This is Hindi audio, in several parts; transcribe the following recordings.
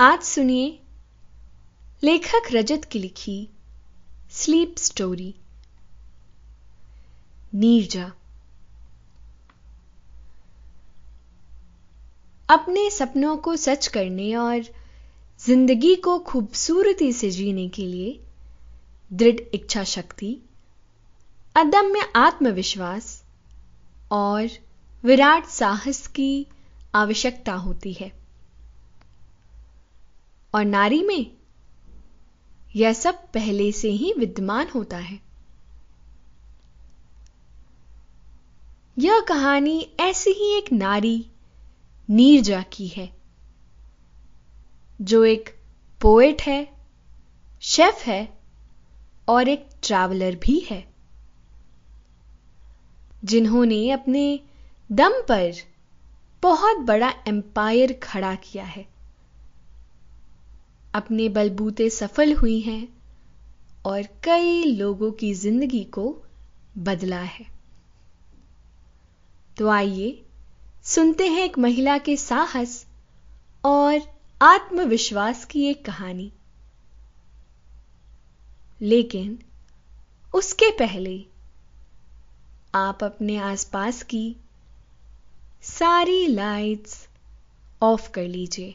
आज सुनिए लेखक रजत की लिखी स्लीप स्टोरी। नीरजा। अपने सपनों को सच करने और ज़िंदगी को खूबसूरती से जीने के लिए दृढ़ इच्छा शक्ति, अदम्य आत्मविश्वास और विराट साहस की आवश्यकता होती है। और नारी में यह सब पहले से ही विद्यमान होता है। यह कहानी ऐसी ही एक नारी नीरजा की है, जो एक पोएट है शेफ है और एक ट्रैवलर भी है, जिन्होंने अपने दम पर बहुत बड़ा एम्पायर खड़ा किया है। अपने बलबूते सफल हुई हैं और कई लोगों की ज़िंदगी को बदला है। तो आइए सुनते हैं एक महिला के साहस और आत्मविश्वास की एक कहानी। लेकिन उसके पहले आप अपने आसपास की सारी लाइट्स ऑफ़ कर लीजिए।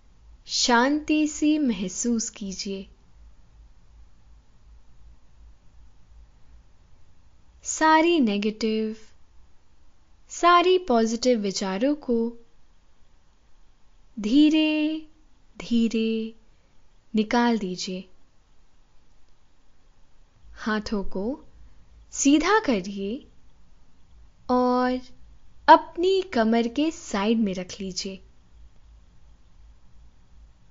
शांति सी महसूस कीजिए। सारी नेगेटिव सारी पॉजिटिव विचारों को धीरे धीरे निकाल दीजिए। हाथों को सीधा करिए और अपनी कमर के साइड में रख लीजिए।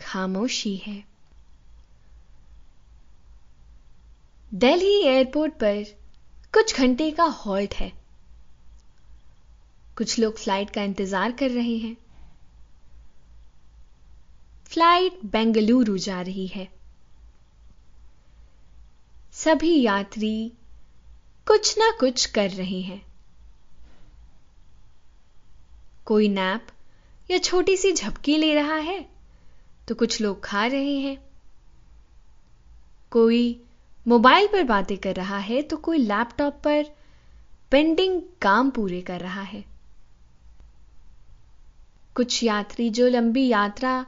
खामोशी है। दिल्ली एयरपोर्ट पर कुछ घंटे का हॉल्ट है। कुछ लोग फ़्लाइट का इंतज़ार कर रहे हैं। फ़्लाइट बेंगलुरु जा रही है। सभी यात्री कुछ ना कुछ कर रहे हैं। कोई नैप या छोटी सी झपकी ले रहा है? तो कुछ लोग खा रहे हैं। कोई मोबाइल पर बातें कर रहा है तो कोई लैपटॉप पर पेंडिंग काम पूरे कर रहा है। कुछ यात्री जो लंबी यात्रा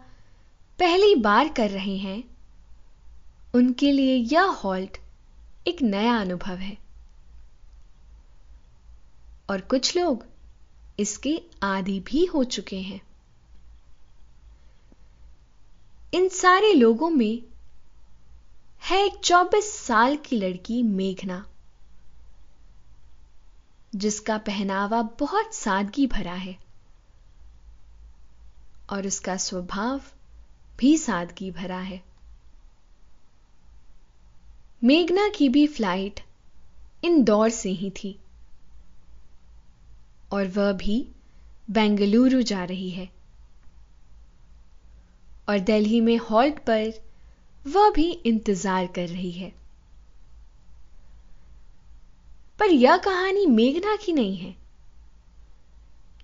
पहली बार कर रहे हैं, उनके लिए यह हॉल्ट एक नया अनुभव है। और कुछ लोग इसके आदि भी हो चुके हैं। इन सारे लोगों में है एक 24 साल की लड़की मेघना, जिसका पहनावा बहुत सादगी भरा है और उसका स्वभाव भी सादगी भरा है। मेघना की भी फ़्लाइट इंदौर से ही थी और वह भी बेंगलुरु जा रही है। और दिल्ली में हॉल्ट पर वह भी इंतज़ार कर रही है। पर यह कहानी मेघना की नहीं है।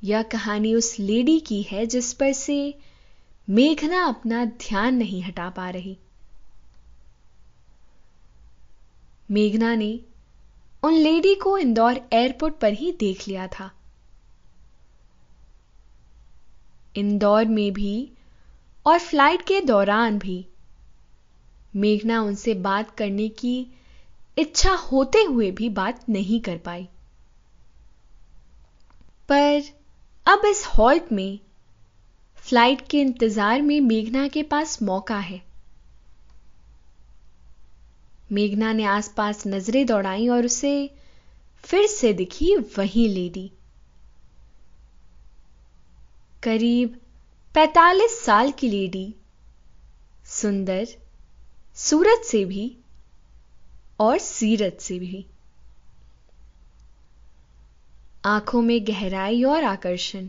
यह कहानी उस लेडी की है जिस पर से मेघना अपना ध्यान नहीं हटा पा रही। मेघना ने उन लेडी को इंदौर एयरपोर्ट पर ही देख लिया था। इंदौर में भी और फ़्लाइट के दौरान भी। मेघना उनसे बात करने की इच्छा होते हुए भी बात नहीं कर पाई। पर अब इस हॉल्ट में, फ़्लाइट के इंतज़ार में मेघना के पास मौका है। मेघना ने आसपास नज़रें दौड़ाई और उसे फिर से दिखी वही लेडी। करीब 45 साल की लेडी, सुंदर, सूरत से भी और सीरत से भी। आँखों में गहराई और आकर्षण,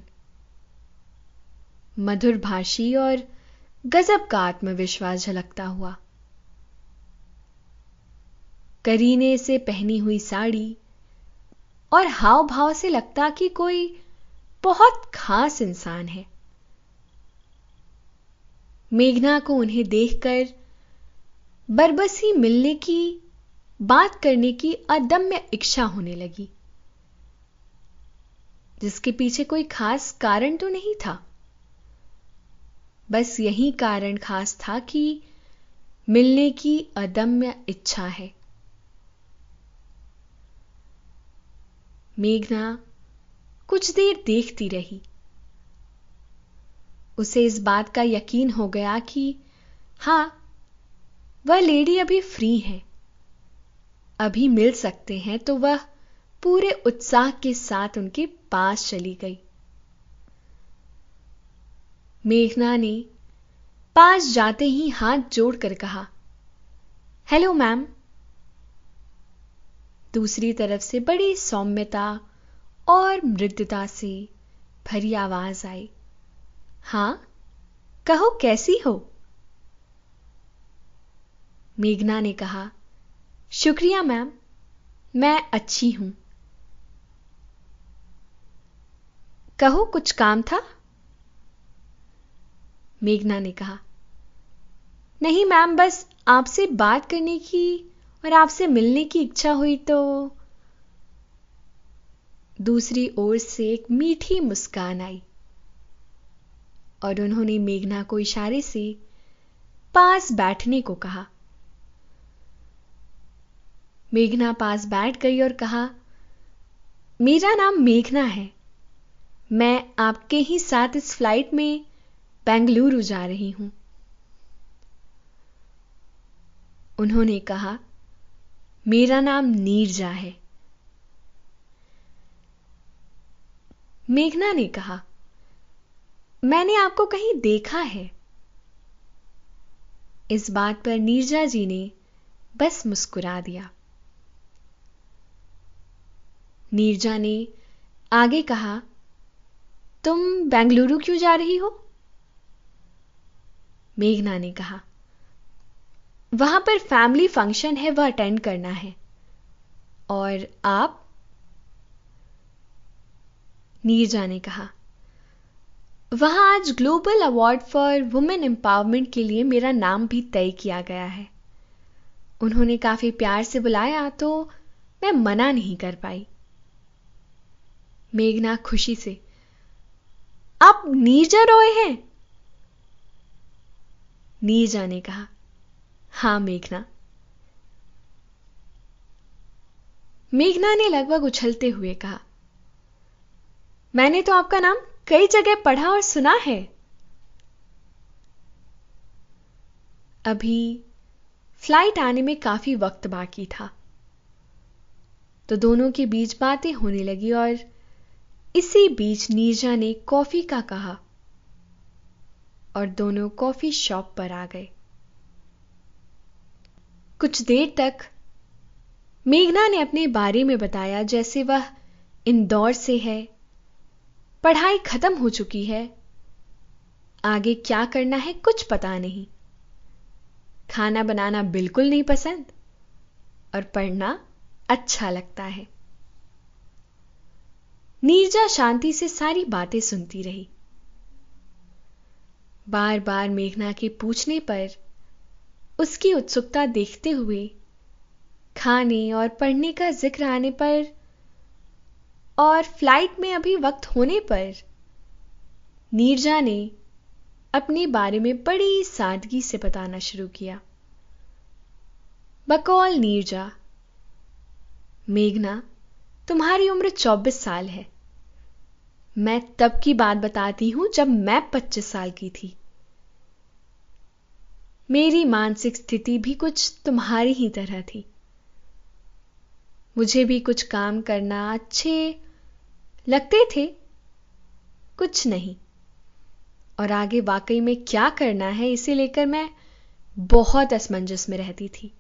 मधुर भाषी और गजब का आत्मविश्वास झलकता हुआ। करीने से पहनी हुई साड़ी और हाव भाव से लगता कि कोई बहुत खास इंसान है। मेघना को उन्हें देखकर बरबसी मिलने की, बात करने की अदम्य इच्छा होने लगी। जिसके पीछे कोई खास कारण तो नहीं था। बस यही कारण खास था कि मिलने की अदम्य इच्छा है। मेघना कुछ देर देखती रही। उसे इस बात का यकीन हो गया कि, हाँ, वह लेडी अभी फ्री है। अभी मिल सकते हैं तो वह पूरे उत्साह के साथ उनके पास चली गई। मेघना ने पास जाते ही हाथ जोड़कर कहा हेलो मैम दूसरी तरफ़ से बड़ी सौम्यता और मृदुता से भरी आवाज़ आई। हाँ, कहो कैसी हो? मेघना ने कहा, शुक्रिया मैम, मैं अच्छी हूँ। कहो कुछ काम था? मेघना ने कहा, नहीं मैम, बस आपसे बात करने की और आपसे मिलने की इच्छा हुई तो दूसरी ओर से एक मीठी मुस्कान आई। और उन्होंने मेघना को इशारे से पास बैठने को कहा। मेघना पास बैठ गई और कहा, मेरा नाम मेघना है। मैं आपके ही साथ इस फ़्लाइट में बेंगलुरु जा रही हूँ। उन्होंने कहा, मेरा नाम नीरजा है। मेघना ने कहा मैंने आपको कहीं देखा है। इस बात पर नीरजा जी ने बस मुस्कुरा दिया। नीरजा ने आगे कहा, तुम बेंगलुरु क्यों जा रही हो? मेघना ने कहा, वहाँ पर फैमिली फ़ंक्शन है, वह अटेंड करना है। और आप? नीरजा ने कहा वहाँ आज global award for women empowerment के लिए मेरा नाम भी तय किया गया है। उन्होंने काफ़ी प्यार से बुलाया तो मैं मना नहीं कर पाई। मेघना खुशी से, आप नीरजा रोए हैं? नीरजा ने कहा, हाँ, मेघना। मेघना ने लगभग उछलते हुए कहा, मैंने तो आपका नाम कई जगह पढ़ा और सुना है। अभी फ़्लाइट आने में काफ़ी वक्त बाकी था। तो दोनों के बीच बातें होने लगी और इसी बीच नीरजा ने कॉफ़ी का कहा और दोनों कॉफ़ी शॉप पर आ गए। कुछ देर तक मेघना ने अपने बारे में बताया जैसे वह इंदौर से है पढ़ाई खत्म हो चुकी है। आगे क्या करना है कुछ पता नहीं। खाना बनाना बिल्कुल नहीं पसंद और पढ़ना अच्छा लगता है। नीरजा शांति से सारी बातें सुनती रही। बार बार मेघना के पूछने पर उसकी उत्सुकता देखते हुए खाने और पढ़ने का ज़िक्र आने पर और फ़्लाइट में अभी वक्त होने पर, नीरजा ने अपने बारे में बड़ी सादगी से बताना शुरू किया। बकौल नीरजा, मेघना, तुम्हारी उम्र 24 साल है। मैं तब की बात बताती हूँ जब मैं 25 साल की थी। मेरी मानसिक स्थिति भी कुछ तुम्हारी ही तरह थी। मुझे भी कुछ काम करना अच्छे लगते थे, कुछ नहीं। और आगे वाकई में क्या करना है, इसे लेकर मैं बहुत असमंजस में रहती थी।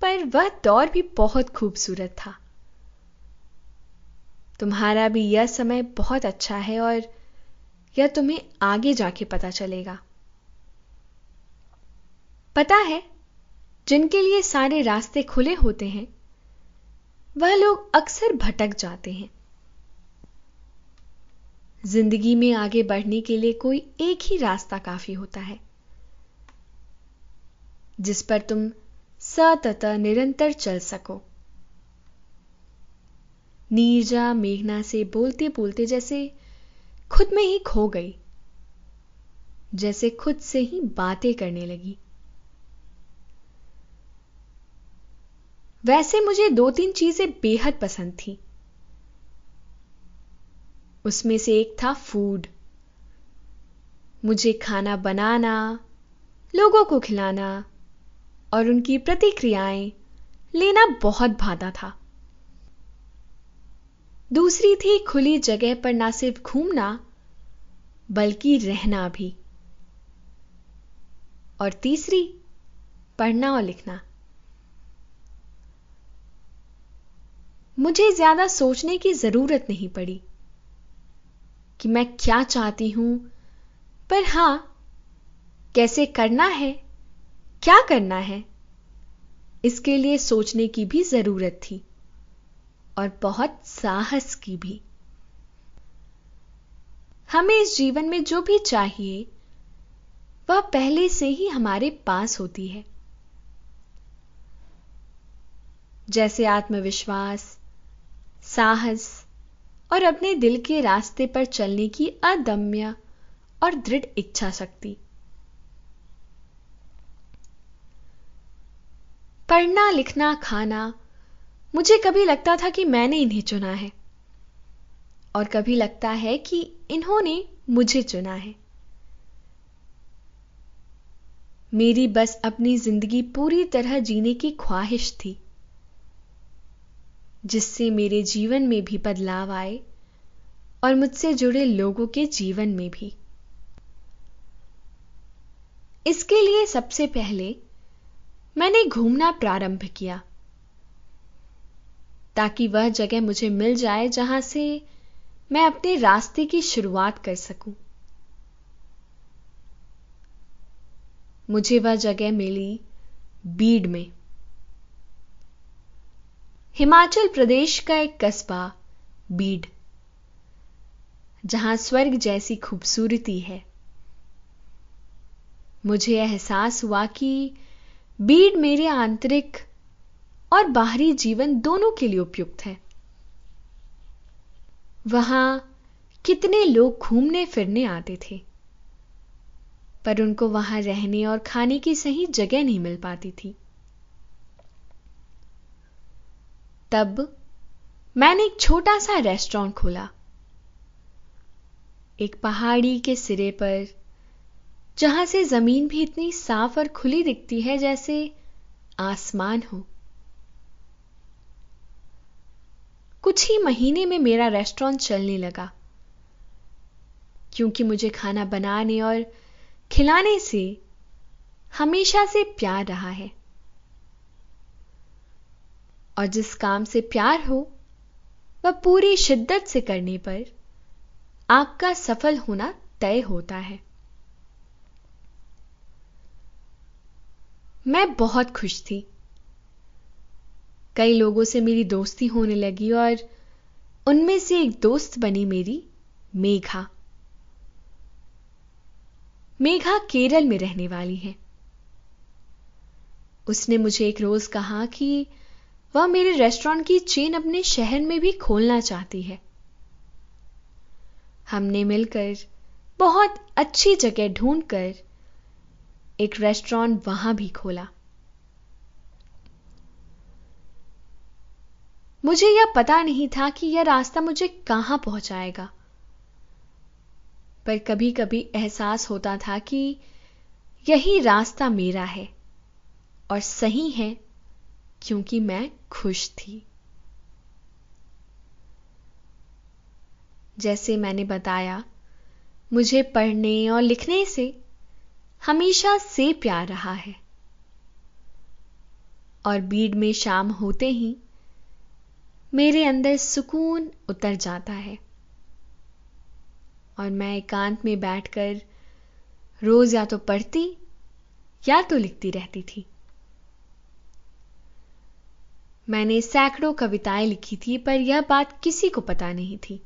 पर वह दौर भी बहुत खूबसूरत था। तुम्हारा भी यह समय बहुत अच्छा है और यह तुम्हें आगे जाके पता चलेगा। पता है, जिनके लिए सारे रास्ते खुले होते हैं वह लोग अक्सर भटक जाते हैं। ज़िंदगी में आगे बढ़ने के लिए कोई एक ही रास्ता काफ़ी होता है, जिस पर तुम सतत निरंतर चल सको। नीरजा मेघना से बोलते बोलते जैसे खुद में ही खो गई, जैसे खुद से ही बातें करने लगी। वैसे मुझे दो तीन चीज़ें बेहद पसंद थी। उसमें से एक था फ़ूड मुझे खाना बनाना, लोगों को खिलाना और उनकी प्रतिक्रियाएँ लेना बहुत भाता था। दूसरी थी खुली जगह पर ना सिर्फ़ घूमना, बल्कि रहना भी। और तीसरी, पढ़ना और लिखना। मुझे ज़्यादा सोचने की ज़रूरत नहीं पड़ी कि मैं क्या चाहती हूँ। पर हाँ, कैसे करना है, क्या करना है, इसके लिए सोचने की भी ज़रूरत थी और बहुत साहस की भी। हमें इस जीवन में जो भी चाहिए, वह पहले से ही हमारे पास होती है। जैसे आत्मविश्वास साहस और अपने दिल के रास्ते पर चलने की अदम्य और दृढ़ इच्छा शक्ति। पढ़ना, लिखना, खाना मुझे कभी लगता था कि मैंने इन्हें चुना है और कभी लगता है कि इन्होंने मुझे चुना है। मेरी बस अपनी ज़िंदगी पूरी तरह जीने की ख्वाहिश थी। जिससे मेरे जीवन में भी बदलाव आए और मुझसे जुड़े लोगों के जीवन में भी। इसके लिए सबसे पहले मैंने घूमना प्रारंभ किया, ताकि वह जगह मुझे मिल जाए जहाँ से मैं अपने रास्ते की शुरुआत कर सकूँ। मुझे वह जगह मिली बीड में। हिमाचल प्रदेश का एक कस्बा, बीड, जहाँ स्वर्ग जैसी खूबसूरती है। मुझे एहसास हुआ कि बीड मेरे आंतरिक और बाहरी जीवन दोनों के लिए उपयुक्त है। वहाँ कितने लोग घूमने फिरने आते थे, पर उनको वहाँ रहने और खाने की सही जगह नहीं मिल पाती थी। तब मैंने एक छोटा सा रेस्टोरेंट खोला। एक पहाड़ी के सिरे पर, जहाँ से ज़मीन भी इतनी साफ़ और खुली दिखती है जैसे आसमान हो। कुछ ही महीने में मेरा रेस्टोरेंट चलने लगा, क्योंकि मुझे खाना बनाने और खिलाने से हमेशा से प्यार रहा है। और जिस काम से प्यार हो, वह पूरी शिद्दत से करने पर आपका सफल होना तय होता है। मैं बहुत खुश थी। कई लोगों से मेरी दोस्ती होने लगी और उनमें से एक दोस्त बनी मेरी, मेघा। मेघा केरल में रहने वाली है। उसने मुझे एक रोज कहा कि वह मेरे रेस्टोरेंट की चेन अपने शहर में भी खोलना चाहती है। हमने मिलकर बहुत अच्छी जगह ढूंढकर एक रेस्टोरेंट वहाँ भी खोला। मुझे यह पता नहीं था कि यह रास्ता मुझे कहाँ पहुंचाएगा। पर कभी कभी एहसास होता था कि यही रास्ता मेरा है और सही है क्योंकि मैं खुश थी। जैसे मैंने बताया, मुझे पढ़ने और लिखने से हमेशा से प्यार रहा है। और बीड में शाम होते ही मेरे अंदर सुकून उतर जाता है। और मैं एकांत में बैठकर रोज या तो पढ़ती या तो लिखती रहती थी। मैंने सैकड़ों कविताएँ लिखी थी, पर यह बात किसी को पता नहीं थी।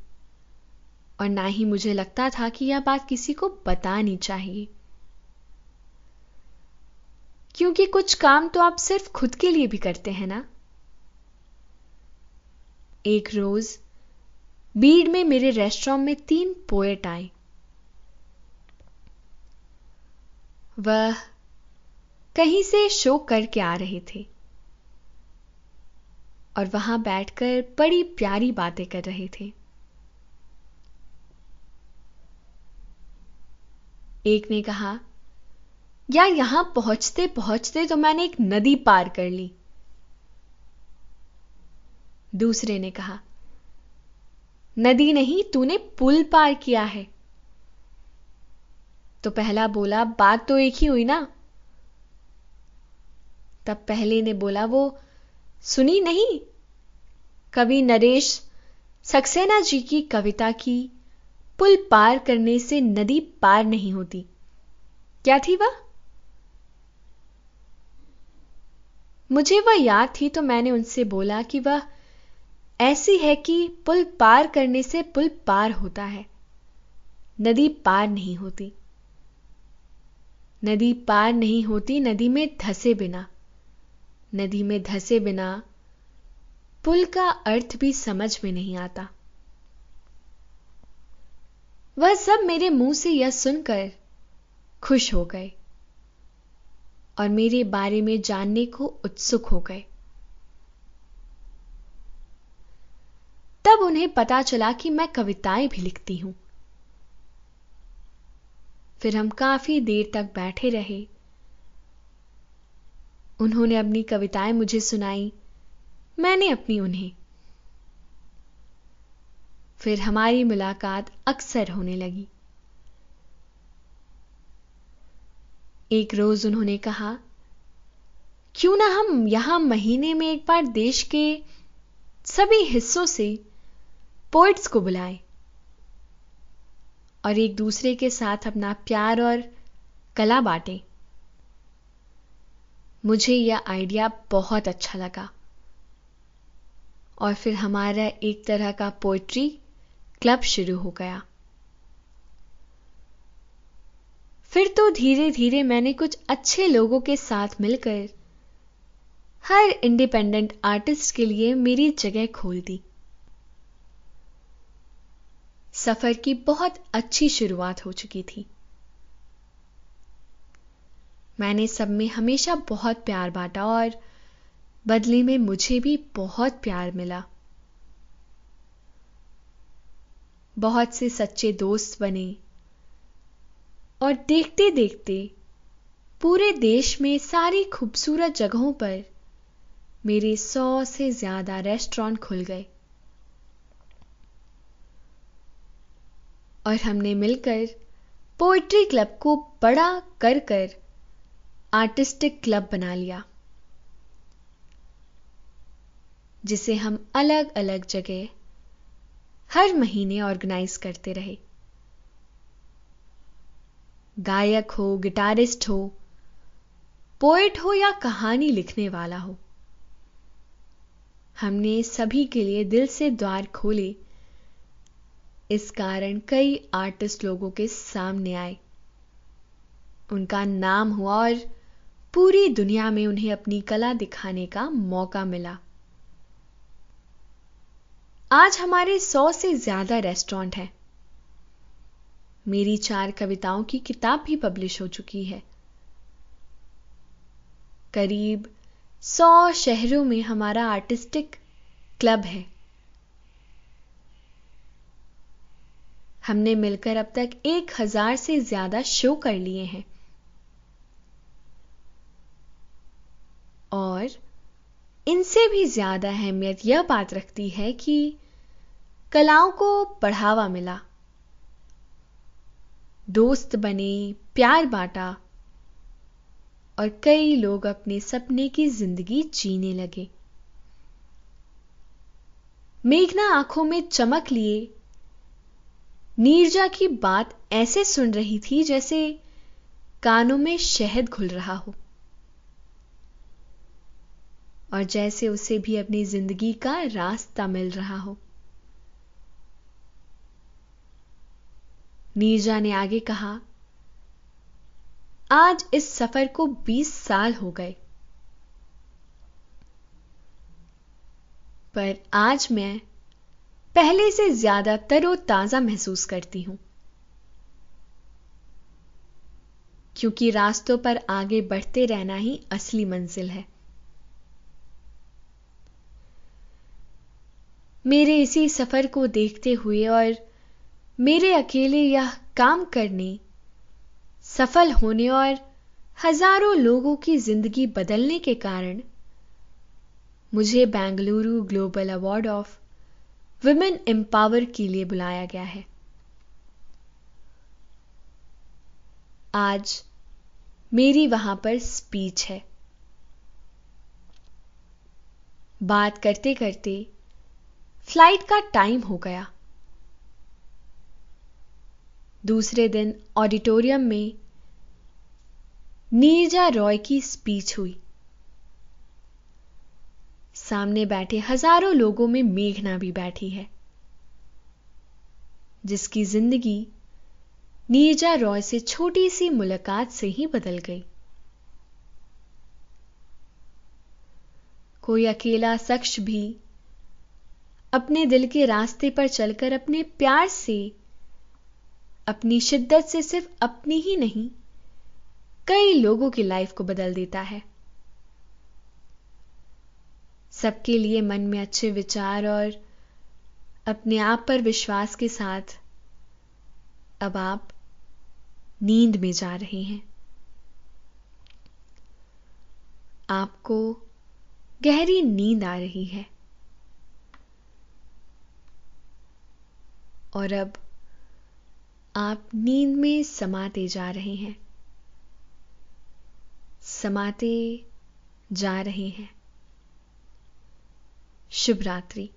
और ना ही मुझे लगता था कि यह बात किसी को बतानी चाहिए। क्योंकि कुछ काम तो आप सिर्फ़ खुद के लिए भी करते हैं ना? एक रोज, बीड में मेरे रेस्टोरेंट में तीन पोएट आए। वह कहीं से शो करके आ रहे थे। और वहाँ बैठकर बड़ी प्यारी बातें कर रहे थे। एक ने कहा, यार, यहाँ पहुँचते पहुँचते तो मैंने एक नदी पार कर ली। दूसरे ने कहा, नदी नहीं, तूने पुल पार किया है। तो पहला बोला, बात तो एक ही हुई ना? तब पहले ने बोला, वो सुनी नहीं कवि नरेश सक्सेना जी की कविता की पुल पार करने से नदी पार नहीं होती। क्या थी वह? मुझे वह याद थी तो मैंने उनसे बोला कि वह ऐसी है कि पुल पार करने से पुल पार होता है। नदी पार नहीं होती। नदी पार नहीं होती, नदी में धसे बिना। नदी में धसे बिना पुल का अर्थ भी समझ में नहीं आता। वह सब मेरे मुँह से यह सुनकर खुश हो गए और मेरे बारे में जानने को उत्सुक हो गए। तब उन्हें पता चला कि मैं कविताएँ भी लिखती हूँ। फिर हम काफ़ी देर तक बैठे रहे। उन्होंने अपनी कविताएँ मुझे सुनाई। मैंने अपनी उन्हें। फिर हमारी मुलाकात अक्सर होने लगी। एक रोज उन्होंने कहा, क्यों ना हम यहाँ महीने में एक बार देश के सभी हिस्सों से पोइट्स को बुलाएँ और एक दूसरे के साथ अपना प्यार और कला बांटें। मुझे यह आइडिया बहुत अच्छा लगा। और फिर हमारा एक तरह का पोइट्री क्लब शुरू हो गया। फिर तो धीरे धीरे मैंने कुछ अच्छे लोगों के साथ मिलकर हर इंडिपेंडेंट आर्टिस्ट के लिए मेरी जगह खोल दी। सफ़र की बहुत अच्छी शुरुआत हो चुकी थी। मैंने सब में हमेशा बहुत प्यार बांटा और बदले में मुझे भी बहुत प्यार मिला। बहुत से सच्चे दोस्त बने और देखते देखते पूरे देश में सारी खूबसूरत जगहों पर मेरे सौ से ज़्यादा रेस्टोरेंट खुल गए। और हमने मिलकर पोएट्री क्लब को बड़ा कर कर आर्टिस्टिक क्लब बना लिया। जिसे हम अलग अलग जगह हर महीने ऑर्गेनाइज करते रहे। गायक हो, गिटारिस्ट हो, पोएट हो या कहानी लिखने वाला हो, हमने सभी के लिए दिल से द्वार खोले। इस कारण कई आर्टिस्ट लोगों के सामने आए। उनका नाम हुआ और पूरी दुनिया में उन्हें अपनी कला दिखाने का मौका मिला। आज हमारे सौ से ज़्यादा रेस्टोरेंट हैं। मेरी चार कविताओं की किताब भी पब्लिश हो चुकी है। करीब सौ शहरों में हमारा आर्टिस्टिक क्लब है। हमने मिलकर अब तक एक हज़ार से ज़्यादा शो कर लिए हैं। और इनसे भी ज़्यादा अहमियत यह बात रखती है कि कलाओं को बढ़ावा मिला। दोस्त बने, प्यार बांटा और कई लोग अपने सपने की ज़िंदगी जीने लगे। मेघना आँखों में चमक लिए। नीरजा की बात ऐसे सुन रही थी जैसे कानों में शहद घुल रहा हो। और जैसे उसे भी अपनी ज़िंदगी का रास्ता मिल रहा हो। नीरजा ने आगे कहा, आज इस सफ़र को 20 साल हो गए। पर आज मैं पहले से ज़्यादा तरोताजा महसूस करती हूँ। क्योंकि रास्तों पर आगे बढ़ते रहना ही असली मंजिल है। मेरे इसी सफ़र को देखते हुए और मेरे अकेले यह काम करने, सफल होने और हज़ारों लोगों की ज़िंदगी बदलने के कारण, मुझे Bengaluru global award of women empower के लिए बुलाया गया है। आज मेरी वहाँ पर स्पीच है। बात करते करते फ़्लाइट का टाइम हो गया। दूसरे दिन ऑडिटोरियम में नीरजा रॉय की स्पीच हुई। सामने बैठे हज़ारों लोगों में मेघना भी बैठी है, जिसकी ज़िंदगी नीरजा रॉय से छोटी सी मुलाकात से ही बदल गई। कोई अकेला शख्स भी अपने दिल के रास्ते पर चलकर अपने प्यार से अपनी शिद्दत से सिर्फ़ अपनी ही नहीं, कई लोगों की लाइफ को बदल देता है। सबके लिए मन में अच्छे विचार और अपने आप पर विश्वास के साथ अब आप नींद में जा रहे हैं। आपको गहरी नींद आ रही है। और अब आप नींद में समाते जा रहे हैं। समाते जा रहे हैं। शुभ रात्रि।